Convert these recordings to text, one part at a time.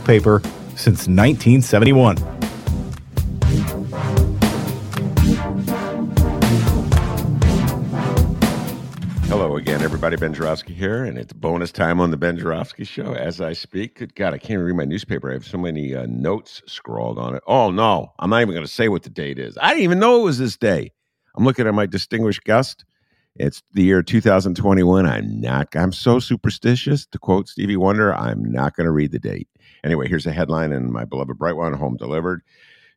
newspaper since 1971. Hello again, everybody. Ben Joravsky here, and it's bonus time on the Ben Joravsky Show as I speak. Good God, I can't read my newspaper. I have so many uh, notes scrawled on it. Oh, no, I'm not even going to say what the date is. I didn't even know it was this day. I'm looking at my distinguished guest. It's the year 2021. I'm not, I'm so superstitious. To quote Stevie Wonder, I'm not going to read the date. Anyway, here's a headline in my beloved Bright One, home delivered.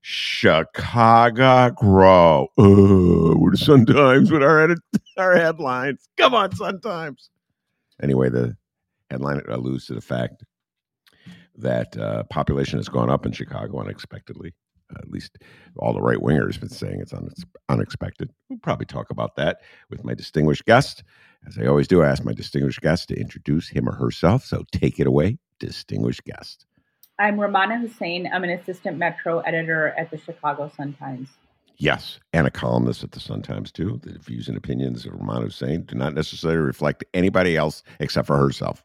Chicago grow. Times with our edit, our headlines. Come on, Sun Times. Anyway, the headline alludes to the fact that uh, population has gone up in Chicago unexpectedly. Uh, at least all the right wingers have been saying it's un- unexpected. We'll probably talk about that with my distinguished guest. As I always do, I ask my distinguished guest to introduce him or herself. So take it away, distinguished guest. I'm Rummana Hussain. I'm an assistant metro editor at the Chicago Sun-Times. Yes, and a columnist at the Sun-Times too. The views and opinions of Rummana Hussain do not necessarily reflect anybody else except for herself.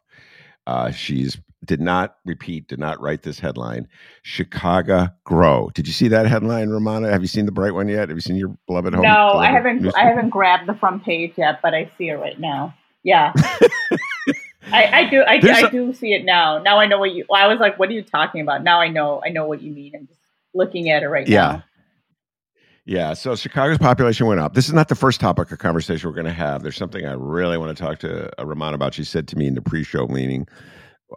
Uh, she's did not repeat, did not write this headline. Chicago grow. Did you see that headline, Rummana? Have you seen the bright one yet? Have you seen your beloved home? No, I haven't. Newspaper? I haven't grabbed the front page yet, but I see it right now. Yeah. I, I, do. I, do see it now. Now I know what you. I was like, "What are you talking about?" Now I know. I know what you mean. I'm just looking at it right yeah. now. Yeah. Yeah. So Chicago's population went up. This is not the first topic of conversation we're going to have. There's something I really want to talk to uh, Rummana about. She said to me in the pre-show meeting,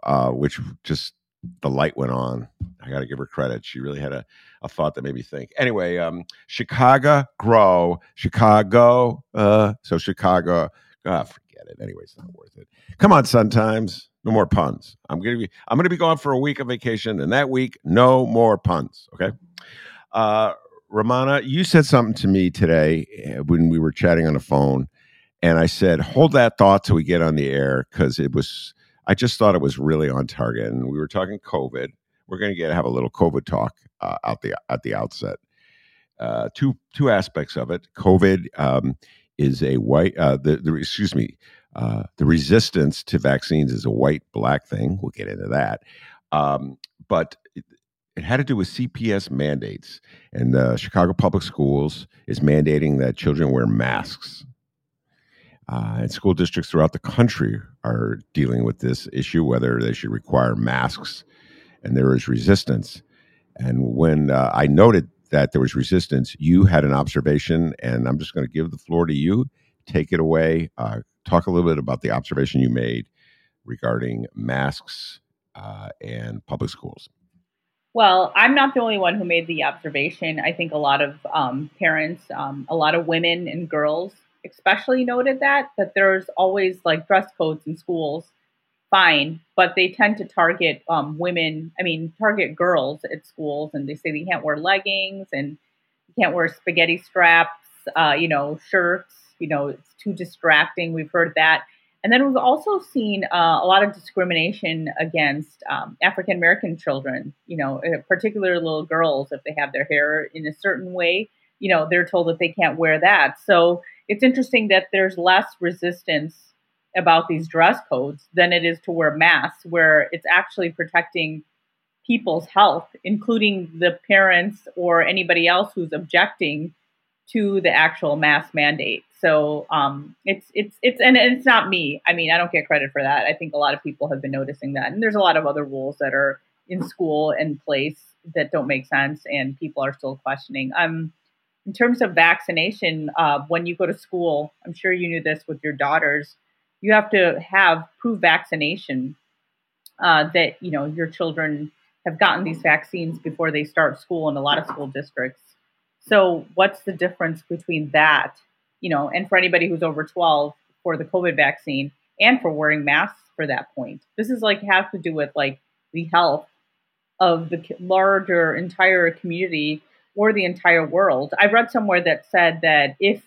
uh, which just the light went on. I got to give her credit. She really had a, a thought that made me think. Anyway, um, Chicago grow, Chicago. Uh, so Chicago. Ah, forget it. It's not worth it. Come on, Sun Times. No more puns. I'm gonna be I'm gonna be gone for a week of vacation, and that week, no more puns. Okay. Uh, Rummana, you said something to me today eh, when we were chatting on the phone, and I said, "Hold that thought till we get on the air," because it was. I just thought it was really on target, and we were talking COVID. We're going to get have a little COVID talk uh, out the at the outset. Uh, two two aspects of it. COVID um, is a white. Uh, the, the excuse me. Uh, the resistance to vaccines is a white black thing. We'll get into that. Um, but it, it, had to do with CPS mandates. And the Chicago Public Schools is mandating that children wear masks. Uh, and school districts throughout the country are dealing with this issue, whether they should require masks. And there is resistance. And when uh, I noted that there was resistance, you had an observation, and I'm just going to give the floor to you. Take it away. Uh, talk a little bit about the observation you made regarding masks uh, and public schools. Well, I'm not the only one who made the observation. I think a lot of um, parents, um, a lot of women and girls, especially noted that that there's always like dress codes in schools, fine, but they tend to target um, women. I mean, target girls at schools, and they say they can't wear leggings and you can't wear spaghetti straps, uh, you know, shirts You know, it's too distracting. We've heard that. And then we've also seen uh, a lot of discrimination against um, African American children, you know, uh, particularly little girls, if they have their hair in a certain way, you know, they're told that they can't wear that. So it's interesting that there's less resistance about these dress codes than it is to wear masks, where it's actually protecting people's health, including the parents or anybody else who's objecting to the actual mask mandate. So um, it's it's it's and it's not me. I mean, I don't get credit for that. I think a lot of people have been noticing that, and there's a lot of other rules that are in school and place that don't make sense, and people are still questioning. Um, in terms of vaccination, uh, when you go to school, I'm sure you knew this with your daughters. You have to have proof vaccination uh, that you know your children have gotten these vaccines before they start school in a lot of school districts. So, what's the difference between that, you know, and for anybody who's over 12 for the COVID vaccine and for wearing masks for that point? This is like has to do with like the health of the larger entire community or the entire world. I read somewhere that said that if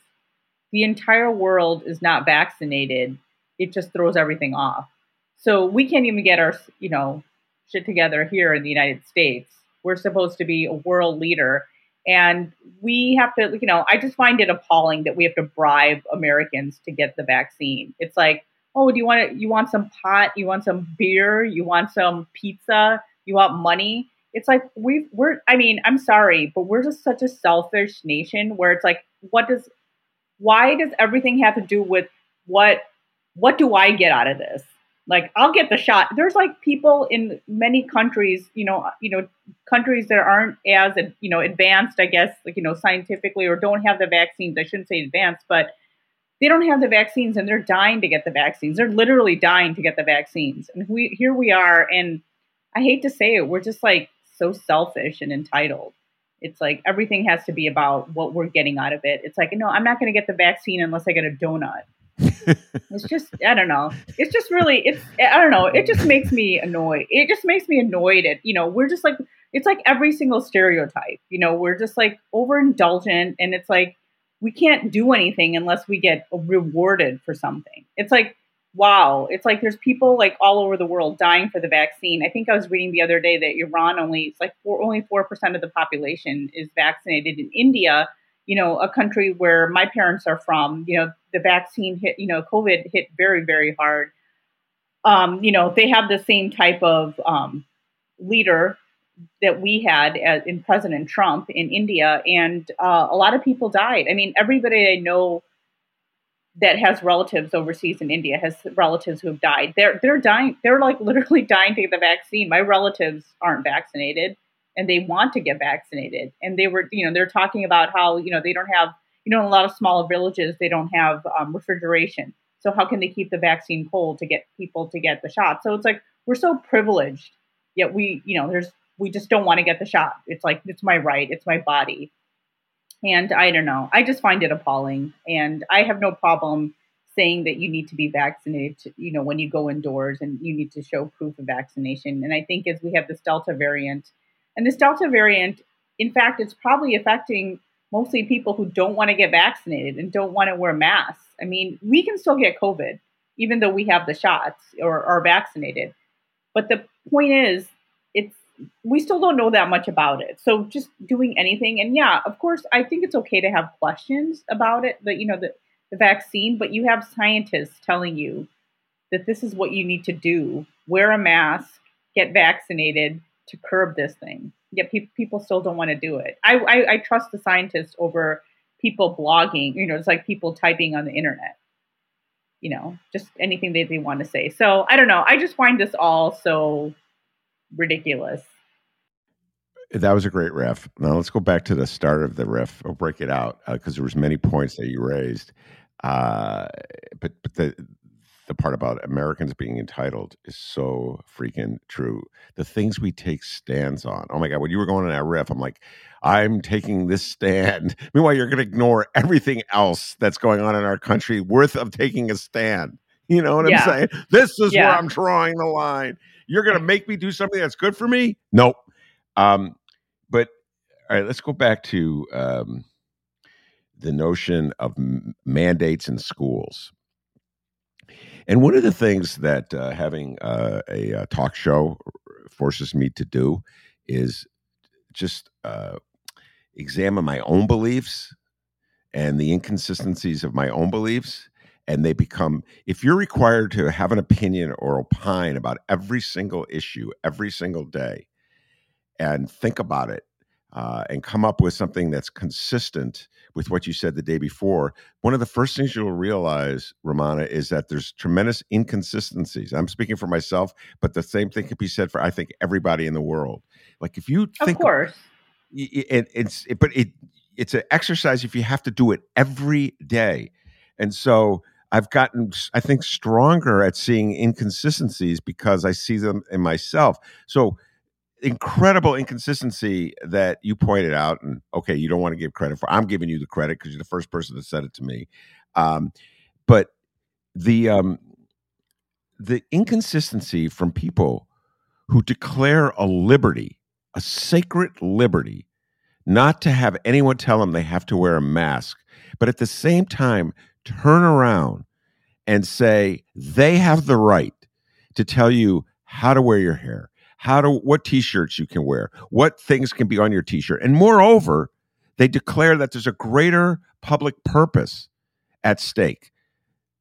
the entire world is not vaccinated, it just throws everything off. So we can't even get our, you know, shit together here in the United States. We're supposed to be a world leader. And we have to, you know, I just find it appalling that we have to bribe Americans to get the vaccine. It's like, oh, do you want to, you want some pot? You want some beer? You want some pizza? You want money? It's like we we're I mean, I'm sorry, but we're just such a selfish nation where it's like, what does why does everything have to do with what what do I get out of this? like I'll get the shot. There's like people in many countries, you know, you know, countries that aren't as you know advanced, I guess, like you know, scientifically or don't have the vaccines. I shouldn't say advanced, but they don't have the vaccines and they're dying to get the vaccines. They're literally dying to get the vaccines. And we here we are, and I hate to say it, we're just like so selfish and entitled. It's like everything has to be about what we're getting out of it. It's like, no, I'm not going to get the vaccine unless I get a donut it's just I don't know. It's just really it's I don't know. It just makes me annoyed. It just makes me annoyed at you know we're just like it's like every single stereotype. You know we're just like overindulgent, and it's like we can't do anything unless we get rewarded for something. It's like wow. It's like there's people like all over the world dying for the vaccine. I think I was reading the other day that Iran only it's like four, only four percent of the population is vaccinated. In India, you know, a country where my parents are from, you know, the vaccine hit, you know, COVID hit very, very hard. Um, you know, they have the same type of um, leader that we had as, in President Trump in India, and uh, a lot of people died. I mean, everybody I know that has relatives overseas in India has relatives who have died. They're they're dying. They're like literally dying to get the vaccine. My relatives aren't vaccinated and they want to get vaccinated. And they were, you know, they're talking about how, you know, they don't have, you know, in a lot of smaller villages, they don't have um, refrigeration. So how can they keep the vaccine cold to get people to get the shot? So it's like we're so privileged, yet we, you know, there's we just don't want to get the shot. It's like it's my right, it's my body. And I don't know. I just find it appalling. And I have no problem saying that you need to be vaccinated, to, you know, when you go indoors and you need to show proof of vaccination. And I think as we have this Delta variant, and this Delta variant, in fact, it's probably affecting mostly people who don't want to get vaccinated and don't want to wear masks. I mean, we can still get COVID even though we have the shots or are vaccinated. But the point is, it's we still don't know that much about it. So just doing anything, and yeah, of course, I think it's okay to have questions about it. But you know, the the vaccine, but you have scientists telling you that this is what you need to do: wear a mask, get vaccinated, to curb this thing. Yet pe- people still don't want to do it. I, I, I trust the scientists over people blogging. You know, it's like people typing on the internet. You know, just anything that they want to say. So I don't know. I just find this all so ridiculous. That was a great riff. Now let's go back to the start of the riff or break it out because uh, there was many points that you raised. Uh, but but the the part about Americans being entitled is so freaking true. The things we take stands on. Oh my God, when you were going on that riff, I'm like, I'm taking this stand. Meanwhile, you're going to ignore everything else that's going on in our country worth of taking a stand. You know what yeah. I'm saying? This is yeah. where I'm drawing the line. You're going to make me do something that's good for me? Nope. Um, but all right, let's go back to um, the notion of m- mandates in schools. And one of the things that uh, having uh, a, a, talk show forces me to do is just uh, examine my own beliefs and the inconsistencies of my own beliefs. And they become, if you're required to have an opinion or opine about every single issue every single day and think about it uh, and come up with something that's consistent with what you said the day before, one of the first things you'll realize, Rummana, is that there's tremendous inconsistencies. I'm speaking for myself, but the same thing could be said for I think everybody in the world. Like if you think, of course, it, it's it, but it it's an exercise if you have to do it every day, and so. I've gotten, I think, stronger at seeing inconsistencies because I see them in myself. So incredible inconsistency that you pointed out and okay you don't want to give credit for i'm giving you the credit because you're the first person that said it to me. Um, but the um, the inconsistency from people who declare a liberty a sacred liberty not to have anyone tell them they have to wear a mask but at the same time turn around and say they have the right to tell you how to wear your hair how to what t-shirts you can wear, what things can be on your t-shirt. And moreover, they declare that there's a greater public purpose at stake.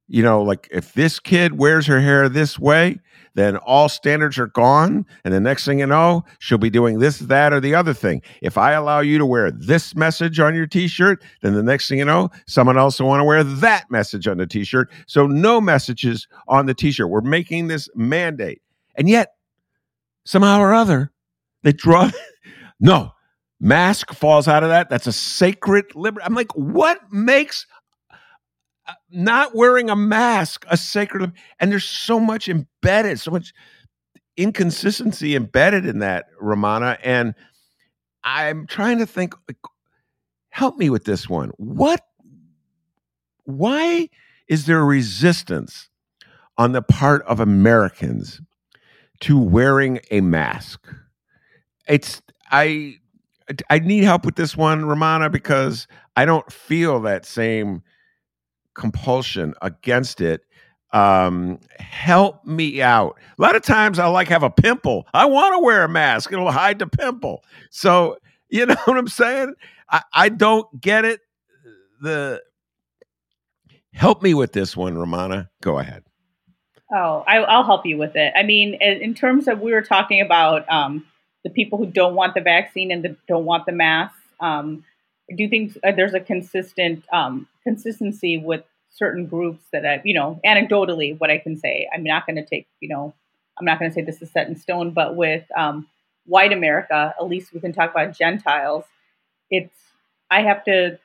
You know, like if this kid wears her hair this way, then all standards are gone. And the next thing you know, she'll be doing this, that, or the other thing. If I allow you to wear this message on your t shirt, then the next thing you know, someone else will want to wear that message on the t shirt. So no messages on the t shirt. We're making this mandate. And yet, somehow or other, they draw. no, mask falls out of that. That's a sacred liberty. I'm like, what makes uh, not wearing a mask a sacred? And there's so much embedded, so much inconsistency embedded in that, Rummana. And I'm trying to think. Help me with this one. What? Why is there resistance on the part of Americans to wearing a mask. It's I I need help with this one, Rummana, because I don't feel that same compulsion against it. Um, help me out. A lot of times I like have a pimple. I want to wear a mask. It'll hide the pimple. So you know what I'm saying? I, I don't get it. The help me with this one, Rummana. Go ahead. Oh, I, will help you with it. I mean, in terms of we were talking about um, the people who don't want the vaccine and the, don't want the mask. Um, do think uh, there's a consistent um, consistency with certain groups that I, you know, anecdotally, what I can say. I'm not going to take, you know, I'm not going to say this is set in stone, but with um, white America, at least we can talk about Gentiles. It's I have to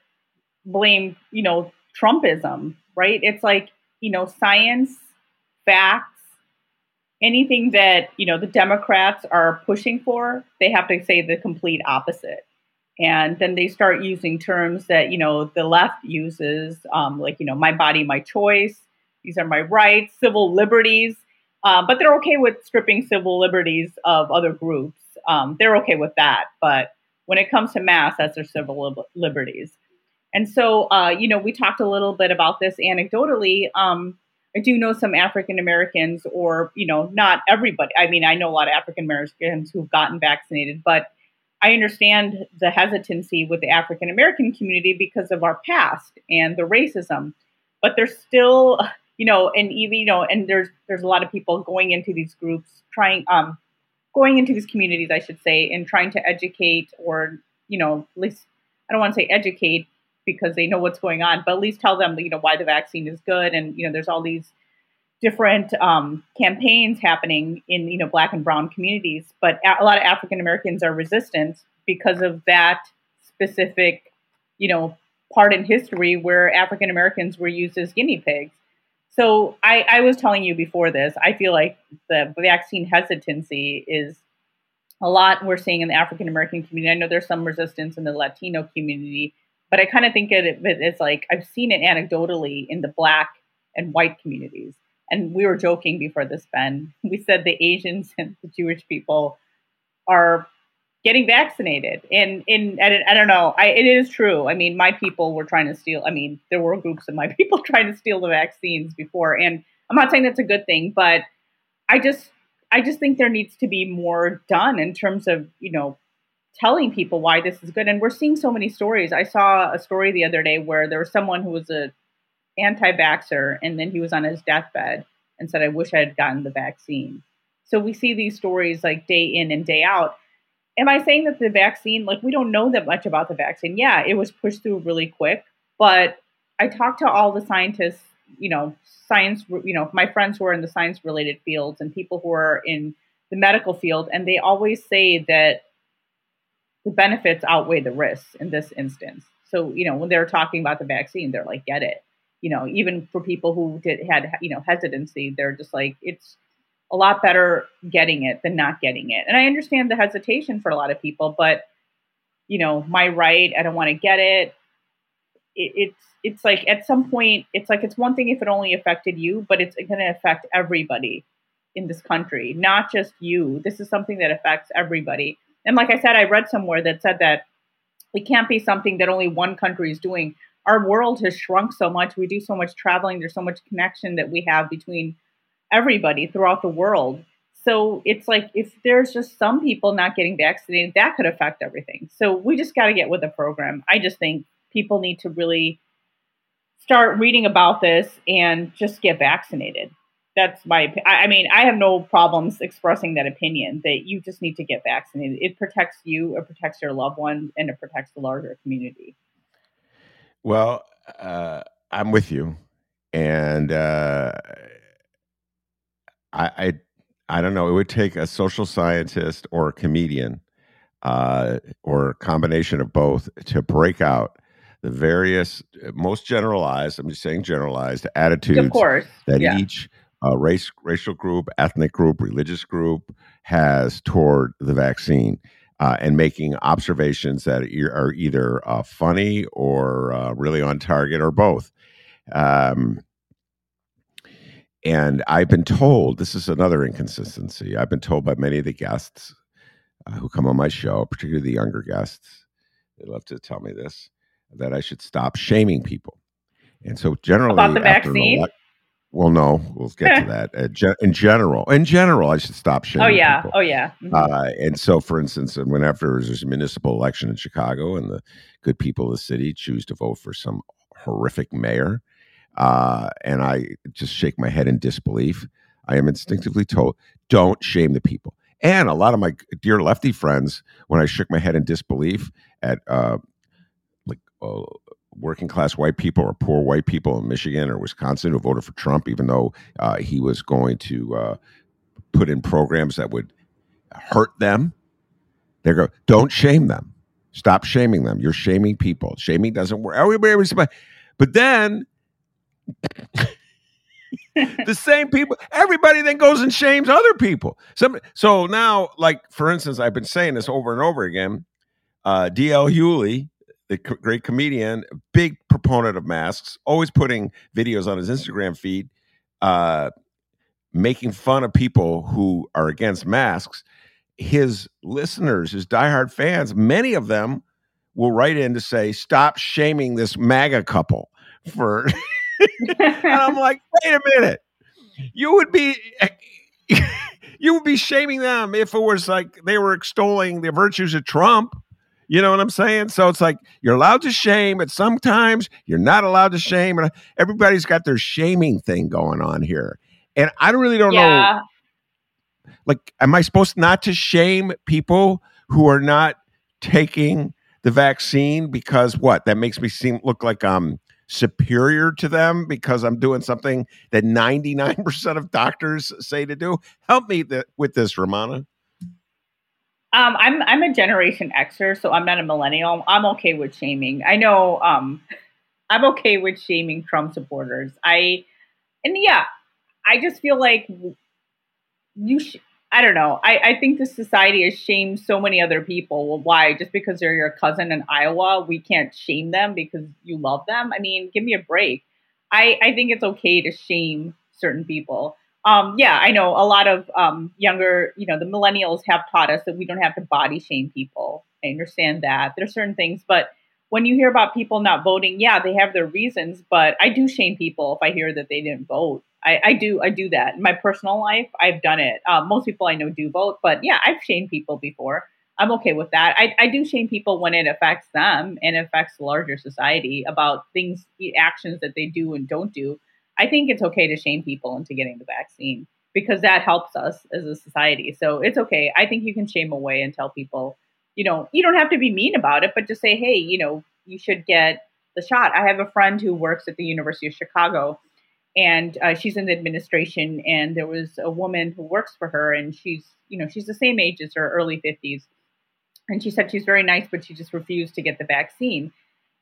blame, you know, Trumpism, right? It's like you know, science facts, anything that you know the Democrats are pushing for, they have to say the complete opposite. And then they start using terms that you know the left uses, um, like you know my body, my choice. These are my rights, civil liberties. Uh, but they're okay with stripping civil liberties of other groups. Um, they're okay with that. But when it comes to mass, that's their civil liberties. And so, uh, you know, we talked a little bit about this anecdotally. Um, I do know some African Americans, or you know, not everybody. I mean, I know a lot of African Americans who've gotten vaccinated, but I understand the hesitancy with the African American community because of our past and the racism. But there's still, you know, and even you know, and there's there's a lot of people going into these groups, trying, um, going into these communities, I should say, and trying to educate, or you know, at least I don't want to say educate, because they know what's going on, but at least tell them, you know, why the vaccine is good. And, you know, there's all these different um, campaigns happening in, you know, black and brown communities. But a lot of African Americans are resistant because of that specific, you know, part in history where African Americans were used as guinea pigs. So I, I was telling you before this, I feel like the vaccine hesitancy is a lot we're seeing in the African American community. I know there's some resistance in the Latino community, but I kind of think of it as like I've seen it anecdotally in the black and white communities. And we were joking before this, Ben. We said the Asians and the Jewish people are getting vaccinated. And in I, don't know, I, it is true. I mean, my people were trying to steal. I mean, there were groups of my people trying to steal the vaccines before, and I'm not saying that's a good thing, but I just I just think there needs to be more done in terms of you know telling people why this is good. And we're seeing so many stories. I saw a story the other day where there was someone who was a anti-vaxxer and then he was on his deathbed and said, I wish I had gotten the vaccine. So we see these stories like day in and day out am I saying that the vaccine, like, we don't know that much about the vaccine? Yeah, it was pushed through really quick, but I talked to all the scientists, you know, science, you know, my friends who are in the science related fields and people who are in the medical field, and they always say that the benefits outweigh the risks in this instance. So, you know, when they're talking about the vaccine, they're like, get it. You know, even for people who did had, you know, hesitancy, they're just like, it's a lot better getting it than not getting it. And I understand the hesitation for a lot of people, but you know, my right, I don't want to get it. it it's it's like at some point, it's like it's one thing if it only affected you, but it's going to affect everybody in this country, not just you. This is something that affects everybody. And like I said, I read somewhere that said that it can't be something that only one country is doing. Our world has shrunk so much. We do so much traveling. There's so much connection that we have between everybody throughout the world. So it's like if there's just some people not getting vaccinated, that could affect everything. So we just got to get with the program. I just think people need to really start reading about this and just get vaccinated. That's my. I mean, I have no problems expressing that opinion that you just need to get vaccinated. It protects you, it protects your loved ones, and it protects the larger community. Well, uh, I'm with you, and. Uh, I, I I don't know. It would take a social scientist or a comedian, uh, or a combination of both, to break out the various, most generalized. I'm just saying generalized attitudes of course. that yeah. each uh, race, racial group, ethnic group, religious group has toward the vaccine. Uh, and making observations that are either uh, funny or uh, really on target or both. Um, and I've been told this is another inconsistency. I've been told by many of the guests uh, who come on my show, particularly the younger guests, they love to tell me this that I should stop shaming people. And so, generally, about the vaccine. Well, no, we'll get to that. Uh, ge- in general, in general, I should stop shaming. Oh yeah, people. oh yeah. Mm-hmm. Uh, and so, for instance, whenever there's a municipal election in Chicago, and the good people of the city choose to vote for some horrific mayor, uh, and I just shake my head in disbelief. I am instinctively told, don't shame the people. And a lot of my dear lefty friends, when I shook my head in disbelief at uh, like uh, working class white people or poor white people in Michigan or Wisconsin who voted for Trump, even though uh, he was going to uh, put in programs that would hurt them, they go, don't shame them. Stop shaming them. You're shaming people. Shaming doesn't work. Everybody, everybody. but then the same people, everybody then goes and shames other people. So, so now, like for instance, I've been saying this over and over again. Uh, DL Hughley, the co- great comedian, big proponent of masks, always putting videos on his Instagram feed, uh, making fun of people who are against masks. His listeners, his diehard fans, many of them will write in to say, "Stop shaming this MAGA couple for." and I'm like, wait a minute. You would be you would be shaming them if it was like they were extolling the virtues of Trump. You know what I'm saying? So it's like you're allowed to shame, but sometimes you're not allowed to shame. And everybody's got their shaming thing going on here. And I really don't yeah. know. Like, am I supposed not to shame people who are not taking the vaccine because what? That makes me seem look like I'm superior to them because I'm doing something that 99% of doctors say to do? Help me th- with this, Rummana. Um, I'm I'm a Generation Xer, so I'm not a millennial. I'm okay with shaming. I know um, I'm okay with shaming Trump supporters. I and yeah, I just feel like you sh- I don't know. I, I think the society has shamed so many other people. Well, why? Just because they're your cousin in Iowa, we can't shame them because you love them? I mean, give me a break. I, I think it's okay to shame certain people. Um, yeah, I know a lot of um, younger, you know, the millennials have taught us that we don't have to body shame people. I understand that. There are certain things, but when you hear about people not voting, yeah, they have their reasons, but I do shame people if I hear that they didn't vote. I, I do I do that in my personal life. I've done it. Uh, most people I know do vote, but yeah, I've shamed people before. I'm okay with that. I, I do shame people when it affects them and affects the larger society about things, actions that they do and don't do. I think it's okay to shame people into getting the vaccine because that helps us as a society. So it's okay. I think you can shame away and tell people, you know, you don't have to be mean about it, but just say, hey, you know, you should get the shot. I have a friend who works at the University of Chicago and uh, she's in the administration and there was a woman who works for her and she's you know she's the same age as her early 50s and she said she's very nice but she just refused to get the vaccine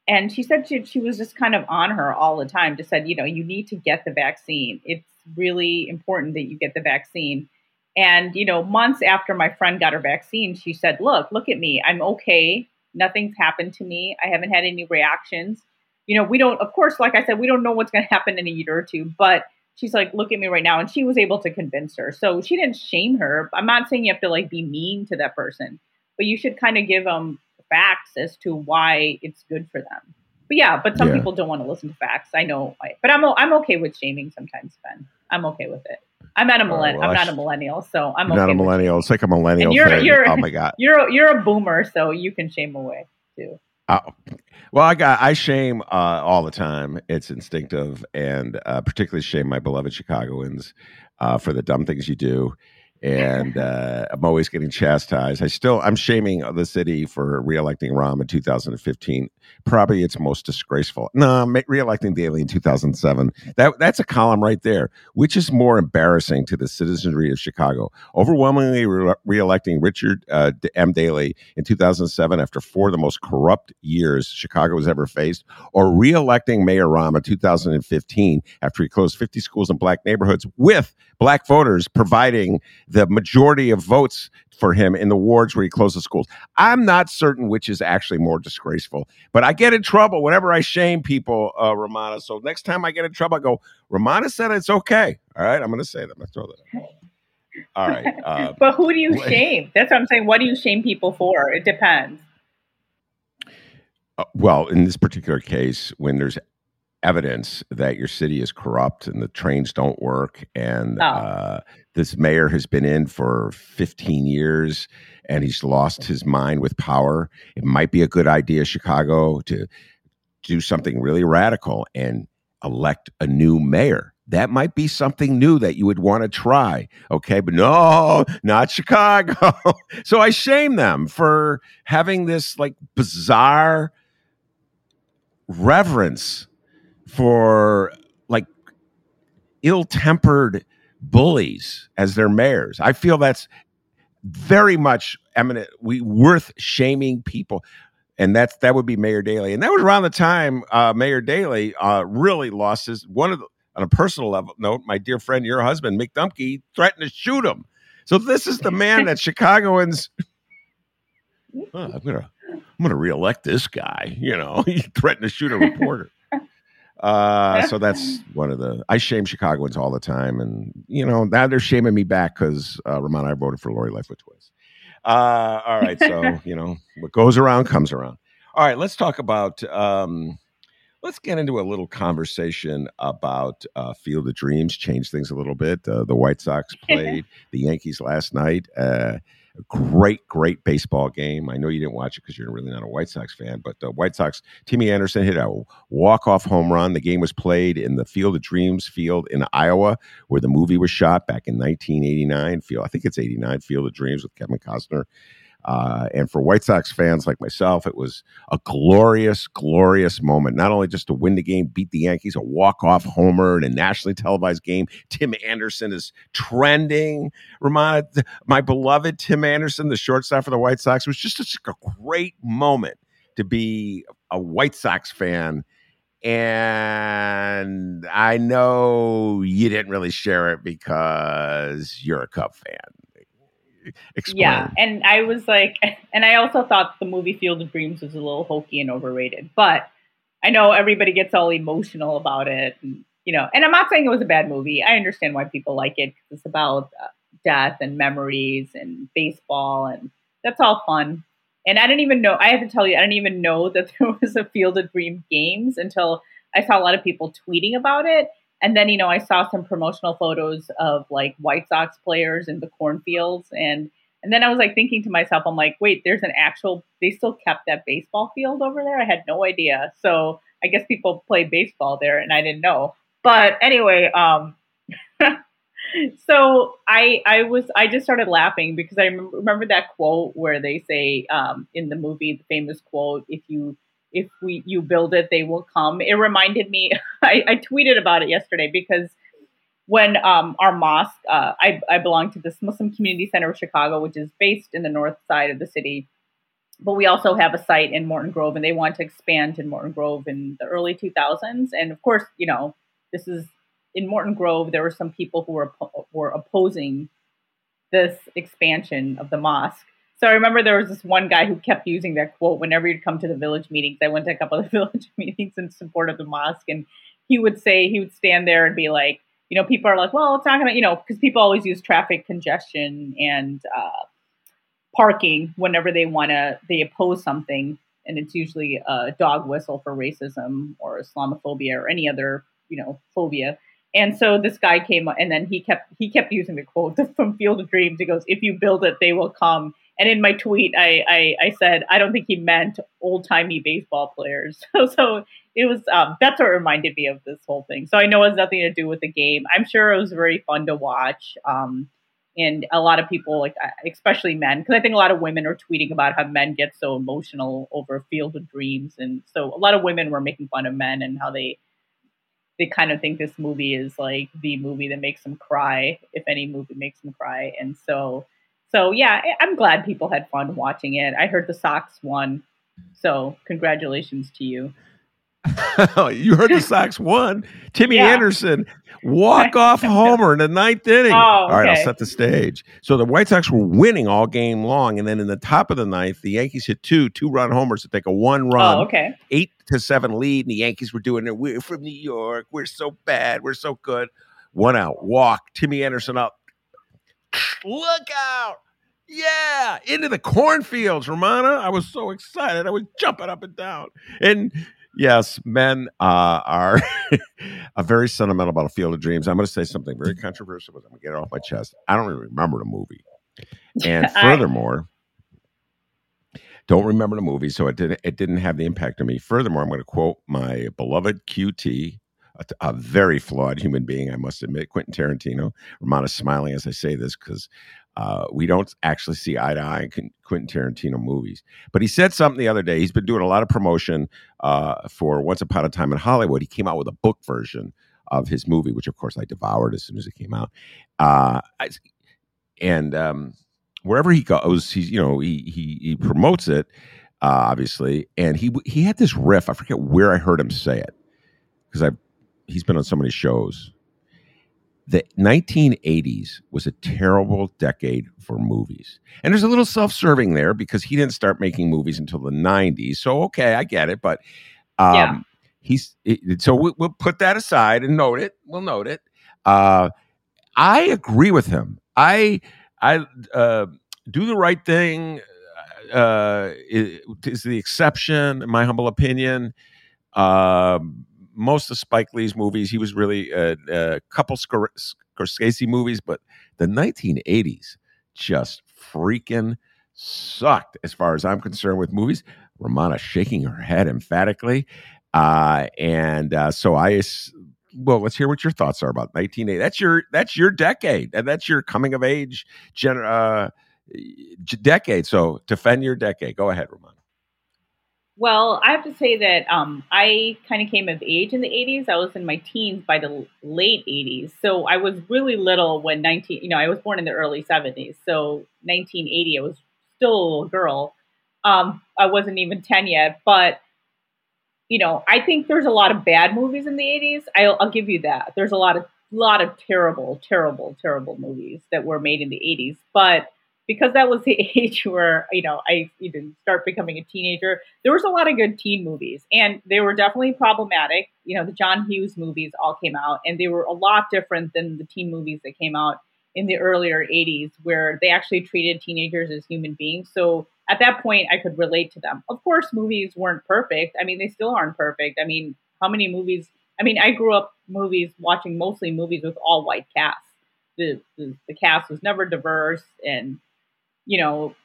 and she said she, she was just kind of on her all the time just said you know you need to get the vaccine it's really important that you get the vaccine and you know months after my friend got her vaccine she said look look at me i'm okay nothing's happened to me i haven't had any reactions you know, we don't, of course, like I said, we don't know what's going to happen in a year or two, but she's like, look at me right now. And she was able to convince her. So she didn't shame her. I'm not saying you have to like be mean to that person, but you should kind of give them facts as to why it's good for them. But yeah, but some yeah. people don't want to listen to facts. I know, but I'm I'm okay with shaming sometimes, Ben. I'm okay with it. I'm not a millennial. well, I'm not a millennial, so I'm okay not a millennial. It's like a millennial. you're, thing. you're, oh my god, you're you're a boomer, so you can shame away too. Uh, well, I got I shame uh, all the time. It's instinctive, and uh, particularly shame my beloved Chicagoans uh, for the dumb things you do and uh, I'm always getting chastised. I still I'm shaming the city for reelecting Rahm in 2015. Probably its most disgraceful. No, reelecting Daley in 2007. That that's a column right there. Which is more embarrassing to the citizenry of Chicago? Overwhelmingly re- reelecting Richard uh, M. Daley in 2007 after four of the most corrupt years Chicago has ever faced, or reelecting Mayor Rahm in 2015 after he closed 50 schools in black neighborhoods with black voters providing the majority of votes for him in the wards where he closed the schools. I'm not certain which is actually more disgraceful, but I get in trouble whenever I shame people, uh, Rummana. So next time I get in trouble, I go, Rummana said it's okay. All right, I'm going to say that. I'm going to throw that out. All right. Uh, but who do you shame? That's what I'm saying. What do you shame people for? It depends. Uh, well, in this particular case, when there's evidence that your city is corrupt and the trains don't work and oh. uh, this mayor has been in for 15 years and he's lost his mind with power. It might be a good idea chicago to do something really radical and elect a new mayor. That might be something new that you would want to try okay? But no not chicago. So i shame them for having this like bizarre reverence for like ill-tempered bullies as their mayors. I feel that's very much eminent we worth shaming people and that's that would be Mayor Daley. And that was around the time uh, Mayor Daley uh, really lost his one of the, on a personal level note. My dear friend, your husband Mick Dumke, threatened to shoot him. So this is the man that Chicagoans. Oh, I'm gonna I'm gonna reelect this guy. You know, he threatened to shoot a reporter. Uh, so that's one of the I shame Chicagoans all the time, and you know now they're shaming me back because uh, Rummana I voted for Lori Lightfoot twice. Uh, all right, so you know what goes around comes around. All right, let's talk about. Um, let's get into a little conversation about uh, Field of Dreams. Change things a little bit. Uh, the White Sox played the Yankees last night. Uh, great, great baseball game. I know you didn't watch it because you're really not a White Sox fan, but the White Sox, Timmy Anderson hit a walk-off home run. The game was played in the Field of Dreams field in Iowa, where the movie was shot back in 1989. Field, I think it's 89. Field of Dreams with Kevin Costner. Uh, and for White Sox fans like myself, it was a glorious, glorious moment. Not only just to win the game, beat the Yankees, a walk-off homer in a nationally televised game. Tim Anderson is trending. Rummana, my beloved Tim Anderson, the shortstop for the White Sox, was just such a great moment to be a White Sox fan. And I know you didn't really share it because you're a Cub fan. Explain. Yeah, and I was like, and I also thought the movie Field of Dreams was a little hokey and overrated, but I know everybody gets all emotional about it. And, you know, and I'm not saying it was a bad movie. I understand why people like it. because It's about uh, death and memories and baseball, and that's all fun. And I didn't even know. I have to tell you, I didn't even know that there was a Field of Dream games until I saw a lot of people tweeting about it. And then, you know, I saw some promotional photos of like White Sox players in the cornfields, and and then I was like thinking to myself, I'm like, wait, there's an actual. They still kept that baseball field over there. I had no idea. So I guess people play baseball there, and I didn't know. But anyway, um, so I I was I just started laughing because I remember that quote where they say um, in the movie the famous quote if you if we you build it they will come. It reminded me I, I tweeted about it yesterday because when um, our mosque uh, I I belong to this Muslim Community Center of Chicago which is based in the north side of the city. But we also have a site in Morton Grove, and they want to expand in Morton Grove in the early 2000s. And of course, you know, this is in Morton Grove. There were some people who were were opposing this expansion of the mosque. So I remember there was this one guy who kept using that quote whenever you'd come to the village meetings. I went to a couple of the village meetings in support of the mosque, and he would say he would stand there and be like, you know, people are like, well, it's not gonna, you know, because people always use traffic congestion and uh, parking whenever they want to they oppose something, and it's usually a dog whistle for racism or Islamophobia or any other you know phobia. And so this guy came and then he kept he kept using the quote from Field of Dreams. He goes, "If you build it, they will come." And in my tweet, I I, I said I don't think he meant old timey baseball players. So so it was um, that's what reminded me of this whole thing. So I know it has nothing to do with the game. I'm sure it was very fun to watch. Um, and a lot of people like especially men because i think a lot of women are tweeting about how men get so emotional over field of dreams and so a lot of women were making fun of men and how they they kind of think this movie is like the movie that makes them cry, if any movie makes them cry. And so, so yeah, I'm glad people had fun watching it. I heard the Sox won, so congratulations to you. you heard the Sox won. Timmy yeah. Anderson walk off homer in the ninth inning. Oh, all right, I'll set the stage. So the White Sox were winning all game long, and then in the top of the ninth, the Yankees hit two two run homers to take a one oh, run, oh, okay, eight to seven lead, and the Yankees were doing it. We're from New York. We're so bad. We're so good. One out. Walk. Timmy Anderson up. Look out. Yeah, into the cornfields, Rummana. I was so excited. I was jumping up and down. And yes, men uh, are a very sentimental about a field of dreams. I'm going to say something very controversial, but I'm going to get it off my chest. I don't even remember the movie. And furthermore, don't remember the movie, so it didn't it didn't have the impact on me. Furthermore, I'm going to quote my beloved QT, a, a very flawed human being, I must admit, Quentin Tarantino. Rummana's smiling as I say this because uh, we don't actually see eye to eye in Quentin Tarantino movies. But he said something the other day. He's been doing a lot of promotion uh, for Once Upon a Time in Hollywood. He came out with a book version of his movie, which of course I devoured as soon as it came out. Uh, I, and um, wherever he goes, he's you know he he, he promotes it uh, obviously, and he he had this riff. I forget where I heard him say it because I he's been on so many shows the 1980s was a terrible decade for movies. And there's a little self serving there because he didn't start making movies until the 90s. So, okay, I get it. But um, yeah. he's so we, will put that aside and note it. We'll note it. Uh, I agree with him. I, I, uh, do the right thing uh, is the exception, in my humble opinion. Um, most of Spike Lee's movies. He was really a, a couple Scorsese movies, but the 1980s just freaking sucked as far as I'm concerned with movies. Rummana shaking her head emphatically. Uh, and uh, so I, well, let's hear what your thoughts are about 1980. That's your that's your decade, and that's your coming of age gen- uh, decade. So defend your decade. Go ahead, Rummana. Well, I have to say that um, I kind of came of age in the 80s. I was in my teens by the late 80s. So I was really little when 19, you know, I was born in the early 70s. So 1980, I was still a little girl. Um, I wasn't even 10 yet. But, you know, I think there's a lot of bad movies in the 80s. I'll, I'll give you that. There's a lot of, lot of terrible, terrible, terrible movies that were made in the 80s. But because that was the age where you know I even start becoming a teenager. There was a lot of good teen movies, and they were definitely problematic. You know, the John Hughes movies all came out, and they were a lot different than the teen movies that came out in the earlier 80s, where they actually treated teenagers as human beings. So at that point, I could relate to them. Of course, movies weren't perfect. I mean, they still aren't perfect. I mean, how many movies? I mean, I grew up movies watching mostly movies with all white casts. The, the, the cast was never diverse and you know,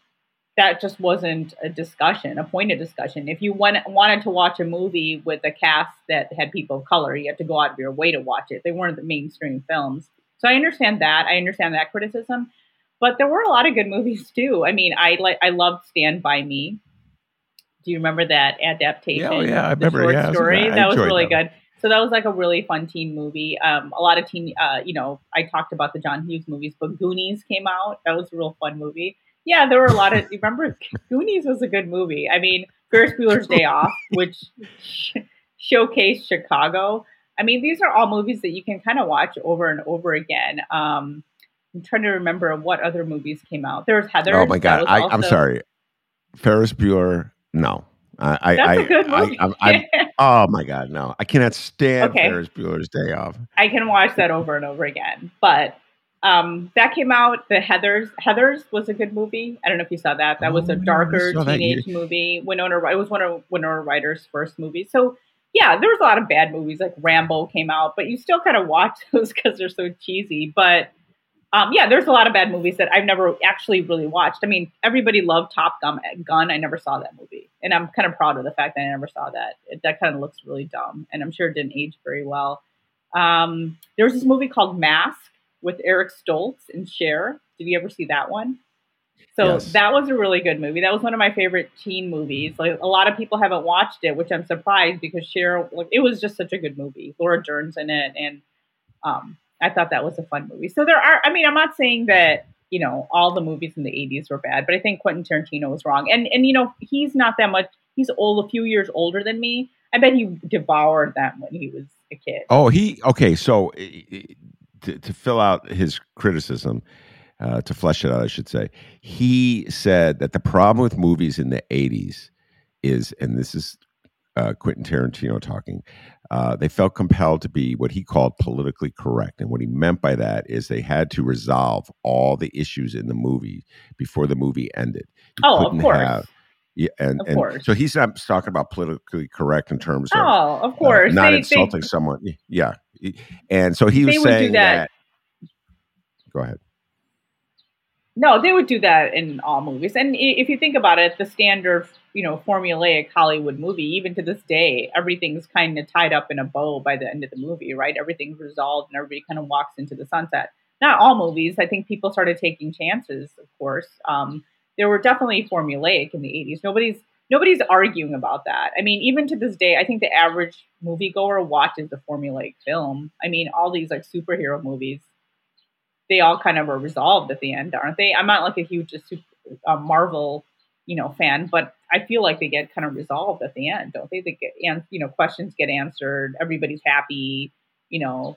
that just wasn't a discussion, a point of discussion. If you went, wanted to watch a movie with a cast that had people of color, you had to go out of your way to watch it. They weren't the mainstream films. So I understand that. I understand that criticism. But there were a lot of good movies too. I mean, I like I loved Stand by Me. Do you remember that adaptation? Yeah, oh, yeah, I remember. Short yeah, story that was really good. So that was like a really fun teen movie. Um, a lot of teen, uh, you know, I talked about the John Hughes movies, but Goonies came out. That was a real fun movie yeah, there were a lot of. You remember, Goonies was a good movie. I mean, Ferris Bueller's Day Off, which sh- showcased Chicago. I mean, these are all movies that you can kind of watch over and over again. Um, I'm trying to remember what other movies came out. There was Heather. Oh my god, I, am sorry, Ferris Bueller. No, I, I, That's a good movie. I, I, oh my god, no, I cannot stand okay. Ferris Bueller's Day Off. I can watch that over and over again, but um, that came out. The Heathers. Heathers was a good movie. I don't know if you saw that. That was a oh, darker teenage movie. Winona. It was one of Winona Ryder's first movies. So yeah, there was a lot of bad movies. Like Rambo came out, but you still kind of watch those because they're so cheesy. But um, yeah, there's a lot of bad movies that I've never actually really watched. I mean, everybody loved Top Gun. Gun. I never saw that movie, and I'm kind of proud of the fact that I never saw that. It, that kind of looks really dumb, and I'm sure it didn't age very well. Um, there was this movie called Mask with Eric Stoltz and Cher. Did you ever see that one? So yes. that was a really good movie. That was one of my favorite teen movies. Like a lot of people haven't watched it, which I'm surprised because Cher. Like, it was just such a good movie. Laura Dern's in it, and um, I thought that was a fun movie. So there are. I mean, I'm not saying that you know all the movies in the 80s were bad, but I think Quentin Tarantino was wrong. And and you know he's not that much. He's old, a few years older than me. I bet he devoured that when he was a kid. Oh, he okay. So to, to fill out his criticism, uh, to flesh it out, I should say, he said that the problem with movies in the 80s is, and this is uh, Quentin Tarantino talking, uh, they felt compelled to be what he called politically correct. And what he meant by that is they had to resolve all the issues in the movie before the movie ended. You oh, of course. Have, yeah, and, of and course. so he's not talking about politically correct in terms of oh, of course, uh, not they, insulting they, someone. Yeah, and so he was saying that. that. Go ahead. No, they would do that in all movies. And if you think about it, the standard, you know, formulaic Hollywood movie, even to this day, everything's kind of tied up in a bow by the end of the movie, right? Everything's resolved and everybody kind of walks into the sunset. Not all movies. I think people started taking chances, of course. Um, there were definitely formulaic in the 80s. Nobody's nobody's arguing about that. I mean, even to this day, I think the average moviegoer watches a formulaic film. I mean, all these like superhero movies, they all kind of are resolved at the end, aren't they? I'm not like a huge super, uh, Marvel, you know, fan, but I feel like they get kind of resolved at the end, don't they? They get, and you know, questions get answered. Everybody's happy. You know,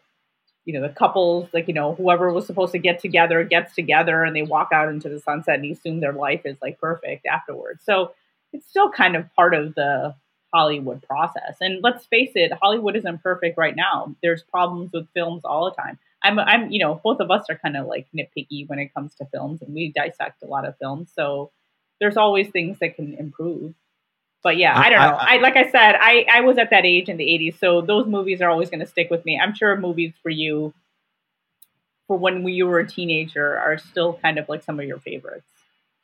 you know, the couples, like, you know, whoever was supposed to get together gets together and they walk out into the sunset and you assume their life is like perfect afterwards. So it's still kind of part of the Hollywood process. And let's face it, Hollywood isn't perfect right now. There's problems with films all the time. I'm, I'm, you know, both of us are kind of like nitpicky when it comes to films and we dissect a lot of films. So there's always things that can improve but yeah, I don't know. I, I, like I said, I, I was at that age in the 80s, so those movies are always going to stick with me. I'm sure movies for you, for when you were a teenager, are still kind of like some of your favorites.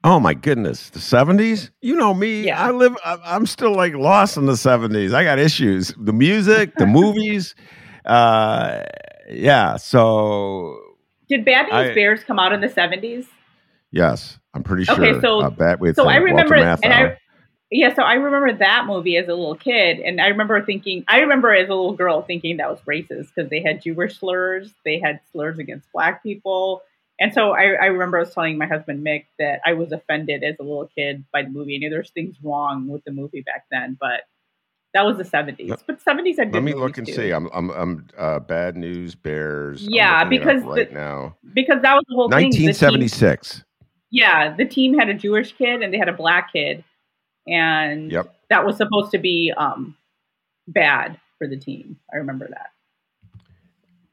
Oh my goodness, the 70s? You know me. Yeah. I live, I'm still like lost in the 70s. I got issues. The music, the movies. Uh, yeah, so. Did Bad News I, Bears come out in the 70s? Yes, I'm pretty sure. Okay, so, uh, with, so I remember, and I, yeah, so I remember that movie as a little kid, and I remember thinking, I remember as a little girl thinking that was racist because they had Jewish slurs, they had slurs against black people, and so I, I, remember I was telling my husband Mick that I was offended as a little kid by the movie. I knew there's things wrong with the movie back then, but that was the 70s. But 70s had Let me look and too. see. I'm I'm, I'm uh, Bad News Bears. Yeah, because right the, now because that was the whole 1976. Thing, Yeah, the team had a Jewish kid and they had a black kid, and Yep. that was supposed to be um, bad for the team. I remember that.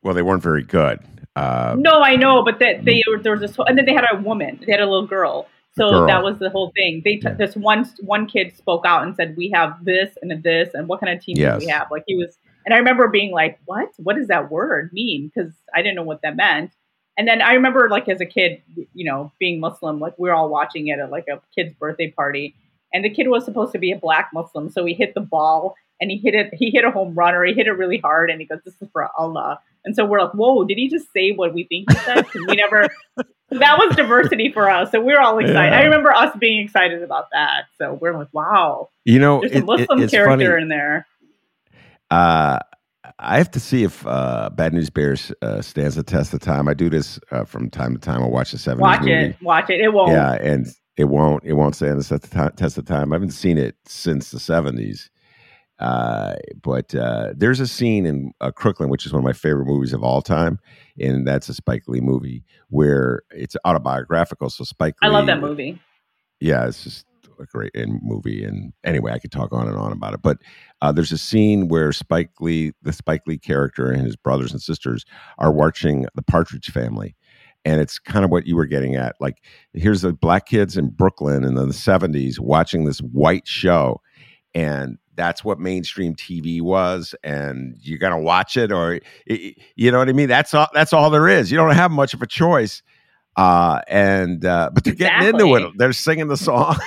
Well, they weren't very good. Uh, No, I know, but that they there was this, and then they had a woman. They had a little girl. So Girl. that was the whole thing. They t- Yeah. this one one kid spoke out and said, "We have this and this, and what kind of team do we have?" Like he was, and I remember being like, "What? What does that word mean?" Because I didn't know what that meant. And then I remember, like as a kid, you know, being Muslim, like we were all watching it at like a kid's birthday party, and the kid was supposed to be a black Muslim, so he hit the ball and he hit it. He hit a home run or he hit it really hard, and he goes, "This is for Allah." And so we're like, "Whoa, did he just say what we think he said?" We never. that was diversity for us, so we're all excited. Yeah. I remember us being excited about that. So we're like, "Wow, you know, there's it- a Muslim it, it's character funny. in there." Uh, I have to see if uh, Bad News Bears uh, stands the test of time. I do this uh, from time to time. I watch the 70s Watch movie. it, watch it. It won't. Yeah, and it won't it won't stand the test of test of time. I haven't seen it since the 70s. Uh, but uh, there's a scene in uh, Crooklyn, which is one of my favorite movies of all time, and that's a Spike Lee movie where it's autobiographical. So Spike Lee, I love that movie. yeah, it's just a great in movie. And anyway, I could talk on and on about it. But uh, there's a scene where Spike Lee, the Spike Lee character, and his brothers and sisters are watching the Partridge Family. And it's kind of what you were getting at. Like, here's the black kids in Brooklyn in the 70s watching this white show. And that's what mainstream TV was. And you're going to watch it, or, you know what I mean? That's all, that's all there is. You don't have much of a choice. Uh, and, uh, but they're getting into it. They're singing the song.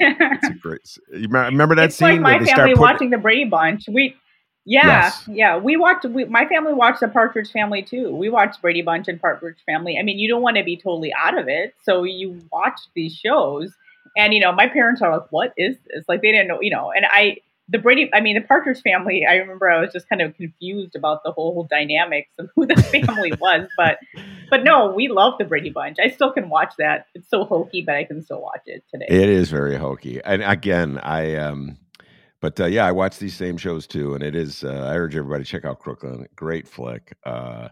It's a great. You me- remember that it's scene like my where they start family putting- watching the Brady Bunch. We, yeah, Yes. yeah, we watched. We, my family watched the Partridge Family too. We watched Brady Bunch and Partridge Family. I mean, you don't want to be totally out of it, so you watch these shows. And you know, my parents are like, "What is this?" Like they didn't know, you know. And I, the Brady, I mean, the Partridge Family. I remember I was just kind of confused about the whole, whole dynamics of who the family was, but, but no, we love the Brady Bunch. I still can watch that. It's so hokey, but I can still watch it today. It is very hokey, and again, I um, but uh, yeah, I watch these same shows too, and it is. Uh, I urge everybody to check out Crooklyn. Great flick. Uh,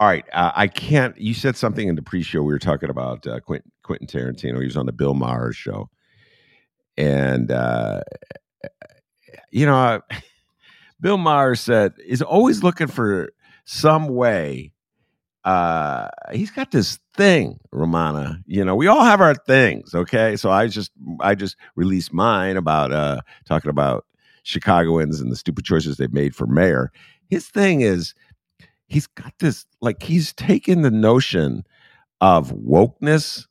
all right, uh, I can't. You said something in the pre-show. We were talking about uh, Quentin, Quentin Tarantino. He was on the Bill Maher show, and uh, you know, uh, Bill Maher said is always looking for some way. Uh, he's got this thing, Rummana. You know, we all have our things. Okay, so I just I just released mine about uh talking about Chicagoans and the stupid choices they've made for mayor. His thing is he's got this like he's taken the notion of wokeness